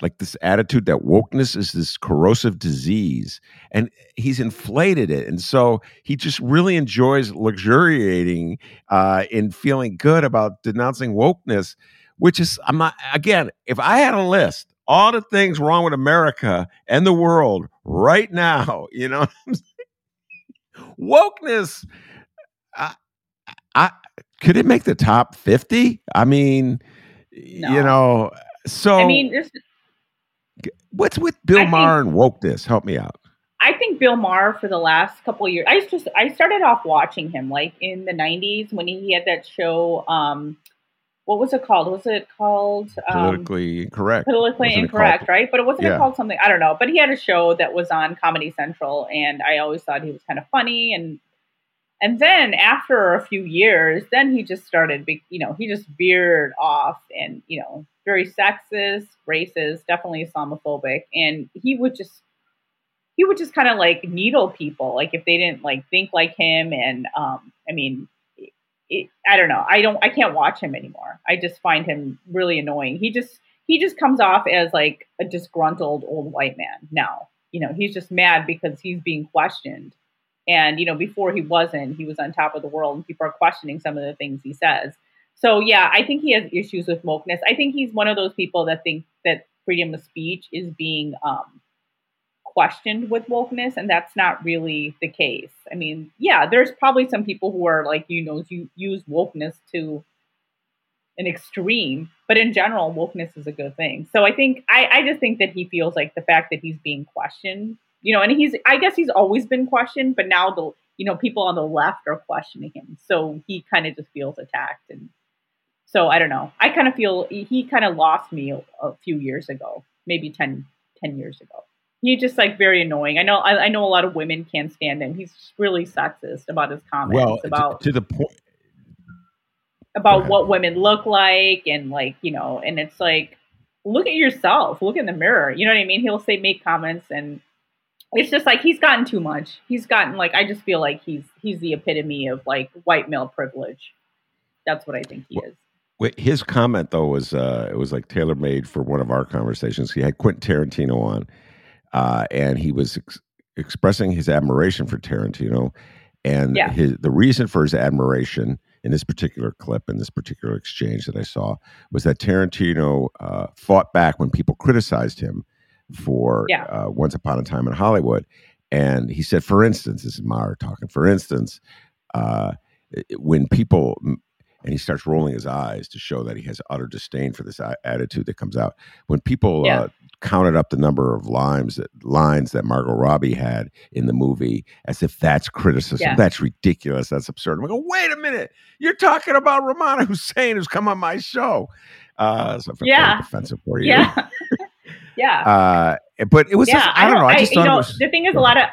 like this attitude that wokeness is this corrosive disease and he's inflated it and so he just really enjoys luxuriating uh, in feeling good about denouncing wokeness which is i'm not again if i had a list all the things wrong with america and the world right now you know wokeness I, I could it make the top 50 i mean you know so I mean, there's What's with Bill I think- Maher and wokeness? Help me out. I think Bill Maher for the last couple of years. I just I started off watching him like in the '90s when he had that show. Um, what was it called? Was it called um, Politically incorrect. politically Wasn't incorrect? right? But it wasn't Yeah. it called something I don't know. But he had a show that was on Comedy Central, and I always thought he was kind of funny. And and then after a few years, then he just started. You know, he just veered off, and you know, very sexist, racist, definitely Islamophobic, and he would just he would just kind of like needle people like if they didn't like think like him and um i mean it, i don't know. I don't i can't watch him anymore. I just find him really annoying. He just he just comes off as like a disgruntled old white man now. You know he's just mad because he's being questioned and you know before he wasn't he was on top of the world and people are questioning some of the things he says. So yeah i think he has issues with wokeness. I think he's one of those people that think that freedom of speech is being um questioned with wokeness and that's not really the case. I mean yeah there's probably some people who are like you know you use wokeness to an extreme but in general wokeness is a good thing. So i think i i just think that he feels like the fact that he's being questioned you know and he's i guess he's always been questioned but now the you know people on the left are questioning him so he kind of just feels attacked and so I don't know. I kind of feel he kind of lost me a, a, few years ago, maybe 10, 10 years ago. He's just like very annoying. I know. I, I, know a lot of women can't stand him. He's really sexist about his comments well, about to, to the point about what women look like and like you know, and it's like look at yourself, look in the mirror. You know what I mean? He'll say make comments and it's just like he's gotten too much. He's gotten like I just feel like he's he's the epitome of like white male privilege. That's what I think he is. His comment though was uh it was like tailor made for one of our conversations. He had Quentin Tarantino on, uh, and he was ex- expressing his admiration for Tarantino, and yeah. his the reason for his admiration in this particular clip in this particular exchange that I saw was that Tarantino uh, fought back when people criticized him for yeah. uh, Once Upon a Time in Hollywood. And he said, for instance, this is Maher talking, for instance, uh, when people, and he starts rolling his eyes to show that he has utter disdain for this attitude that comes out. When people yeah. uh, counted up the number of lines that lines that Margot Robbie had in the movie as if that's criticism. Yeah. That's ridiculous. That's absurd. I'm like, wait a minute, you're talking about Rummana Hussain who's come on my show. Uh, so yeah, offensive for you. Yeah. Yeah. Uh, but it was yeah, just, I, don't, know. I just I, thought you know, was, the thing is, a lot of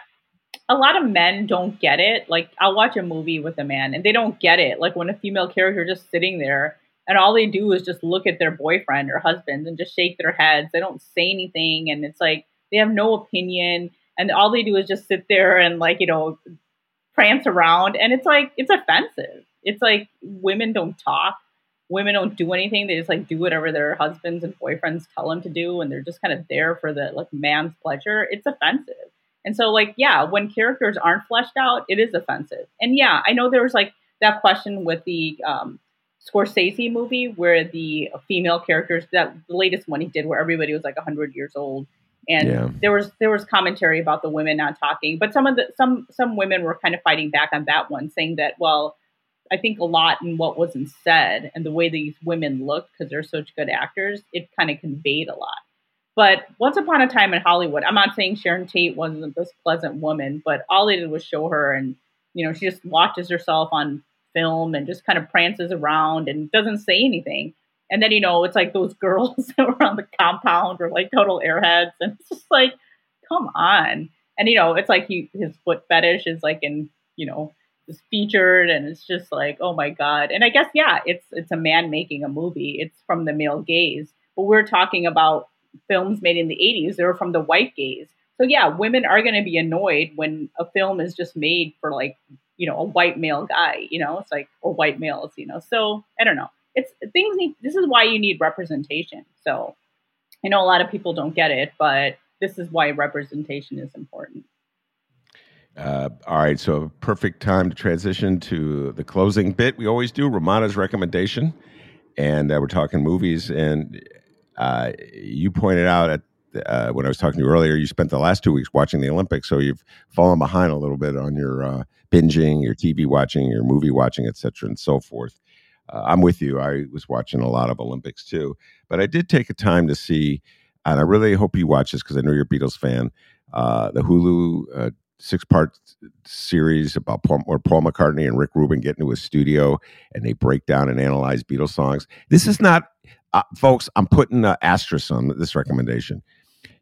a lot of men don't get it. Like I'll watch a movie with a man and they don't get it. Like when a female character just sitting there and all they do is just look at their boyfriend or husband and just shake their heads. They don't say anything and it's like they have no opinion and all they do is just sit there and like, you know, prance around and it's like it's offensive. It's like women don't talk women don't do anything. They just like do whatever their husbands and boyfriends tell them to do, and they're just kind of there for the like man's pleasure. It's offensive. And so, like, yeah, when characters aren't fleshed out, it is offensive. And yeah, I know there was like that question with the um, Scorsese movie where the female characters, that the latest one he did, where everybody was like hundred years old, and yeah. there was there was commentary about the women not talking, but some of the some some women were kind of fighting back on that one, saying that well, I think a lot in what wasn't said and the way these women looked because they're such good actors, it kind of conveyed a lot. But once upon a time in Hollywood, I'm not saying Sharon Tate wasn't this pleasant woman, but all they did was show her and you know, she just watches herself on film and just kind of prances around and doesn't say anything. And then, you know, it's like those girls that were on the compound were like total airheads. And it's just like, come on. And, you know, it's like he, his foot fetish is like in, you know, featured and it's just like oh my god. And i guess yeah it's it's a man making a movie. It's from the male gaze. But we're talking about films made in the 80s they were from the white gaze. So yeah women are going to be annoyed when a film is just made for like you know a white male guy you know? It's like or white males you know? So i don't know. It's things need this is why you need representation. So i know a lot of people don't get it but this is why representation is important uh, all right, so perfect time to transition to the closing bit. We always do Rummana's recommendation, and uh, we're talking movies. And uh, you pointed out at uh, when I was talking to you earlier, you spent the last two weeks watching the Olympics, so you've fallen behind a little bit on your uh, binging, your TV watching, your movie watching, etc., and so forth. Uh, I'm with you. I was watching a lot of Olympics too, but I did take a time to see, and I really hope you watch this because I know you're a Beatles fan. the Hulu six part series about Paul, Paul McCartney and Rick Rubin get into a studio and they break down and analyze Beatles songs. This is not, uh, folks. I'm putting an asterisk on this recommendation.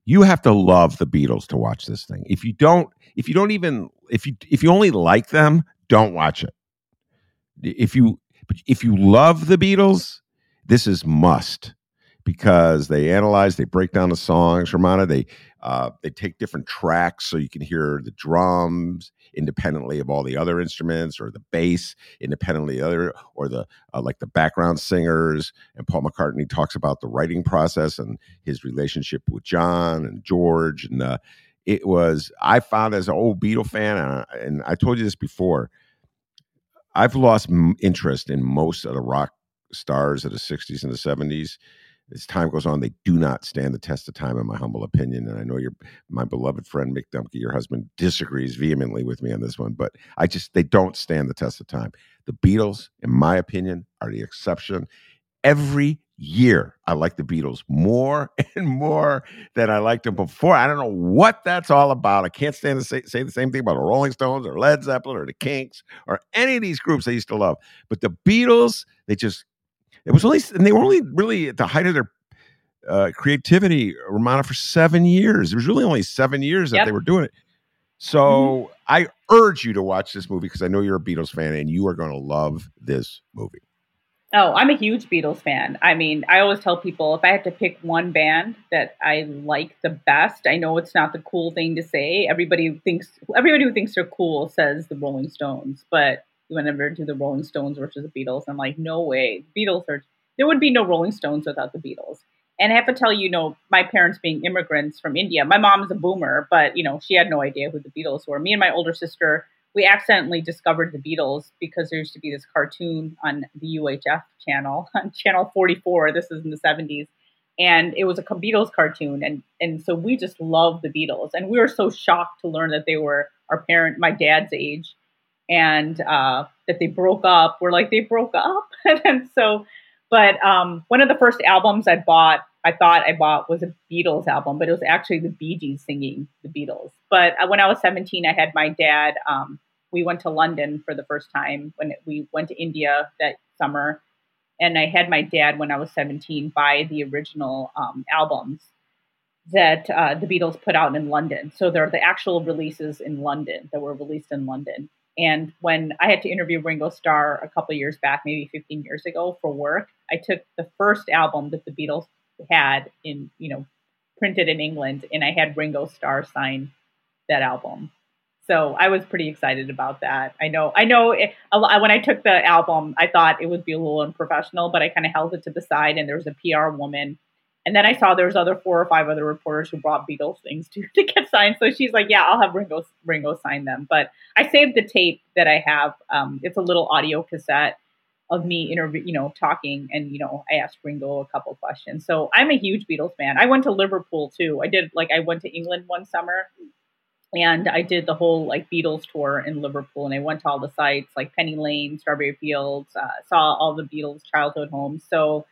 You have to love the Beatles to watch this thing. If you don't, if you don't even, if you if you only like them, don't watch it. If you if you love the Beatles, this is must because they analyze, they break down the songs. Rummana, they uh, they take different tracks so you can hear the drums independently of all the other instruments, or the bass independently other, or the uh, like the background singers. And Paul McCartney talks about the writing process and his relationship with John and George. And uh, it was I found as an old Beatle fan, and, and I told you this before. I've lost interest in most of the rock stars of the 60s and the 70s as time goes on, they do not stand the test of time, in my humble opinion. And I know your my beloved friend Mick Dumke, your husband, disagrees vehemently with me on this one, but I just they don't stand the test of time. The Beatles, in my opinion, are the exception. Every year, I like the Beatles more and more than I liked them before. I don't know what that's all about. I can't stand to say, say the same thing about the Rolling Stones or Led Zeppelin or the Kinks or any of these groups I used to love. But the Beatles, they just It was only, and they were only really at the height of their uh, creativity, Rummana, for seven years. It was really only seven years that Yep. they were doing it. So Mm-hmm. I urge you to watch this movie because I know you're a Beatles fan and you are going to love this movie. Oh, I'm a huge Beatles fan. I mean, I always tell people if I had to pick one band that I like the best, I know it's not the cool thing to say. Everybody thinks everybody who thinks they're cool says the Rolling Stones, but whenever do the Rolling Stones versus the Beatles, I'm like, no way. Beatles are there would be no Rolling Stones without the Beatles. And I have to tell you, you know, my parents being immigrants from India, my mom mom's a boomer, but you know, she had no idea who the Beatles were. Me and my older sister we accidentally discovered the Beatles because there used to be this cartoon on the UHF channel, on channel 44. This is in the 70s. And it was a Beatles cartoon. And, and so we just loved the Beatles. And we were so shocked to learn that they were our parent, my dad's age, and uh, that they broke up. We're like, they broke up. and so, but um, one of the first albums I bought, I thought I bought was a Beatles album, but it was actually the Bee Gees singing the Beatles. But uh, when I was 17, I had my dad. Um, we went to London for the first time when we went to India that summer, and I had my dad when I was 17 buy the original um, albums that uh, the Beatles put out in London. So they're the actual releases in London that were released in London. And when I had to interview Ringo Starr a couple years back, maybe 15 years ago for work, I took the first album that the Beatles had in, you know, printed in England, and I had Ringo Starr sign that album. So I was pretty excited about that. I know, I know. It, when I took the album, I thought it would be a little unprofessional, but I kind of held it to the side, and there was a PR woman. And then I saw there was other four or five other reporters who brought Beatles things to, to get signed. So she's like, "Yeah, I'll have Ringo Ringo sign them." But I saved the tape that I have. Um, it's a little audio cassette of me interview, you know, talking, and you know, I asked Ringo a couple questions. So I'm a huge Beatles fan. I went to Liverpool too. I did like I went to England one summer, and I did the whole like Beatles tour in Liverpool, and I went to all the sites like Penny Lane, Strawberry Fields, uh, saw all the Beatles childhood homes. So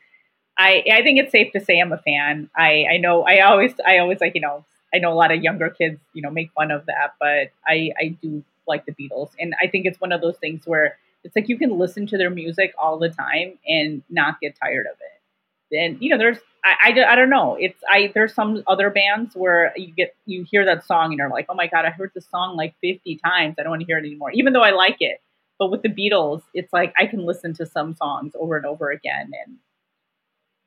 I I think it's safe to say I'm a fan. I I know I always I always like you know I know a lot of younger kids you know make fun of that, but I I do like the Beatles, and I think it's one of those things where it's like you can listen to their music all the time and not get tired of it. And you know, there's I, I, I don't know. It's I there's some other bands where you get you hear that song and you're like, oh my god, I heard this song like 50 times. I don't want to hear it anymore, even though I like it. But with the Beatles, it's like I can listen to some songs over and over again, and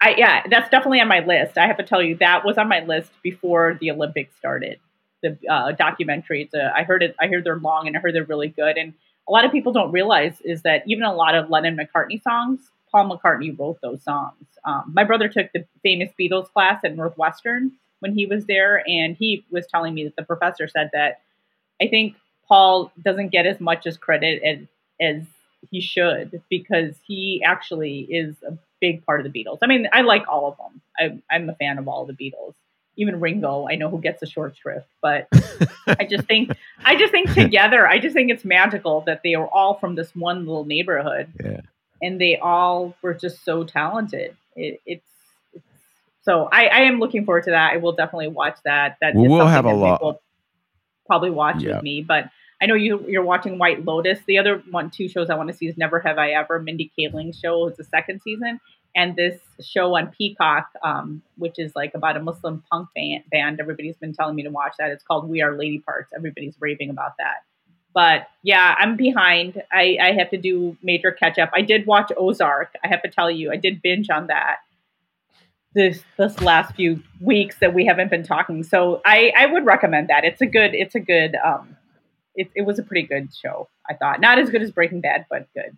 I yeah, that's definitely on my list. I have to tell you that was on my list before the Olympics started. The uh, documentary. It's a, I heard it. I heard they're long and I heard they're really good. And a lot of people don't realize is that even a lot of Lennon McCartney songs, Paul McCartney wrote those songs. Um, my brother took the famous Beatles class at Northwestern when he was there, and he was telling me that the professor said that I think Paul doesn't get as much as credit as, as he should because he actually is a big part of the Beatles. I mean, I like all of them. I, I'm a fan of all the Beatles. Even Ringo, I know who gets a short shrift, but I just think, I just think together, I just think it's magical that they are all from this one little neighborhood, Yeah. and they all were just so talented. It, it's, it's so I, I am looking forward to that. I will definitely watch that. That we'll have a lot- Probably watch Yeah. with me, but I know you you're watching White Lotus. The other one, two shows I want to see is Never Have I Ever. Mindy Kaling's show is the second season, and this show on Peacock, um, which is like about a Muslim punk band, band. Everybody's been telling me to watch that. It's called We Are Lady Parts. Everybody's raving about that. But yeah, I'm behind. I, I have to do major catch up. I did watch Ozark. I have to tell you, I did binge on that this this last few weeks that we haven't been talking. So I I would recommend that. It's a good it's a good um it, it was a pretty good show. I thought not as good as Breaking Bad, but good.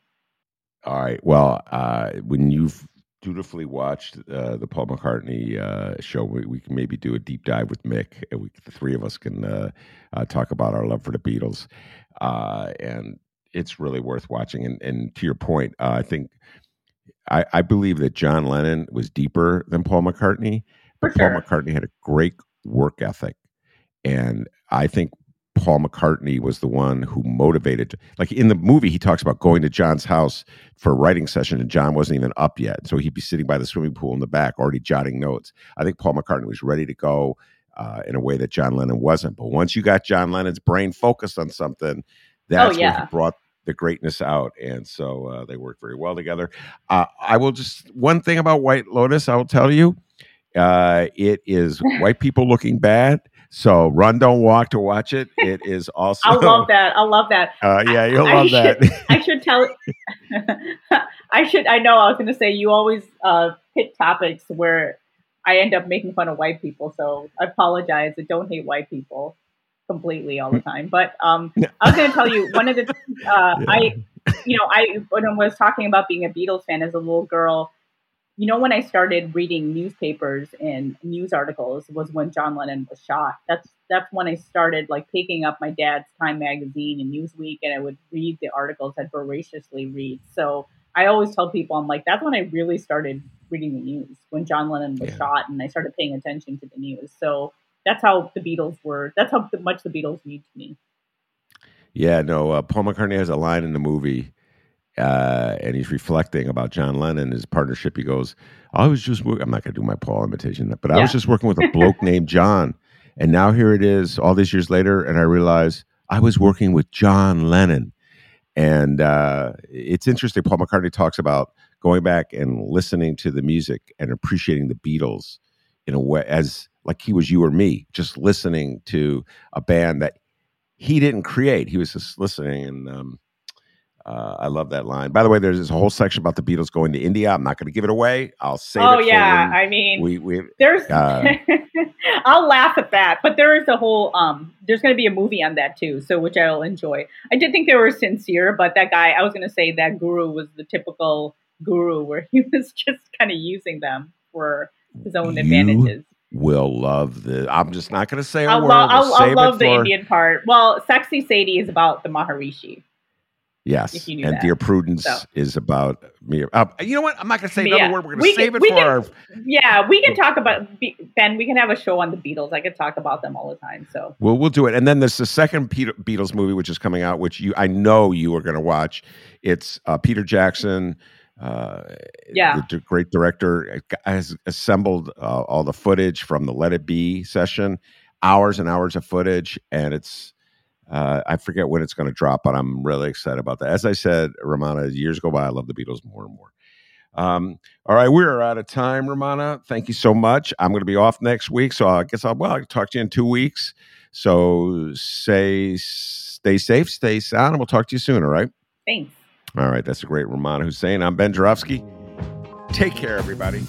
All right. Well, uh, when you've dutifully watched uh, the Paul McCartney uh, show, we, we can maybe do a deep dive with Mick. And we, the three of us can uh, uh, talk about our love for the Beatles. Uh, and it's really worth watching. And, and to your point, uh, I think I, I believe that John Lennon was deeper than Paul McCartney, but Paul. McCartney had a great work ethic. And I think Paul McCartney was the one who motivated. Like in the movie, he talks about going to John's house for a writing session, and John wasn't even up yet. So he'd be sitting by the swimming pool in the back, already jotting notes. I think Paul McCartney was ready to go uh, in a way that John Lennon wasn't. But once you got John Lennon's brain focused on something, that's Oh, yeah. he brought the greatness out, and so uh, they worked very well together. Uh, I will just one thing about White Lotus. I will tell you, uh, it is white people looking bad. So run, don't walk to watch it. It is also. I love that. I love that. Uh, yeah, you'll I, love I that. Should, I should tell. I should. I know. I was going to say you always uh, pick topics where I end up making fun of white people. So I apologize. I don't hate white people completely all the time. But um, I was going to tell you one of the. Uh, yeah. I, you know, I when I was talking about being a Beatles fan as a little girl you know when i started reading newspapers and news articles was when john lennon was shot. That's that's when i started like picking up my dad's time magazine and newsweek and i would read the articles i'd voraciously read. So i always tell people i'm like that's when i really started reading the news when john lennon was yeah. shot and i started paying attention to the news. So that's how the beatles were that's how much the beatles mean to me. Yeah no uh, paul mccartney has a line in the movie uh, and he's reflecting about John Lennon, and his partnership. He goes, I was just, I'm not going to do my Paul imitation, but I was just working with a bloke named John. And now here it is, all these years later, and I realize I was working with John Lennon. And uh, it's interesting. Paul McCartney talks about going back and listening to the music and appreciating the Beatles in a way as like he was you or me, just listening to a band that he didn't create. He was just listening. And um, uh, I love that line. By the way, there's this whole section about the Beatles going to India. I'm not going to give it away. I'll say. Oh yeah, I mean, we, we there's. Uh, I'll laugh at that, but there is a whole. Um, there's going to be a movie on that too, so which I'll enjoy. I did think they were sincere, but that guy, I was going to say that guru was the typical guru where he was just kind of using them for his own advantages will love the. I'm just not going to say a I'll word. Lo- I'll, I'll love the Indian part. Well, Sexy Sadie is about the Maharishi. Yes, and that. Dear Prudence so. is about me. Uh, you know what? I'm not going to say another yeah. word. We're going to save can, it for can, our. Yeah, we can talk about Ben. We can have a show on the Beatles. I could talk about them all the time. So well, we'll do it. And then there's the second Peter, Beatles movie, which is coming out, which you I know you are going to watch. It's uh, Peter Jackson. Uh, yeah, the great director has assembled uh, all the footage from the Let It Be session, hours and hours of footage, and it's uh, I forget when it's going to drop, but I'm really excited about that. As I said, Rummana, years go by, I love the Beatles more and more. Um, all right, we are out of time, Rummana. Thank you so much. I'm going to be off next week, so I guess I'll well I'll talk to you in two weeks. So say stay safe, stay sound, and we'll talk to you soon. All right. Thanks. All right, that's a great Rummana Hussain. I'm Ben Joravsky. Take care, everybody.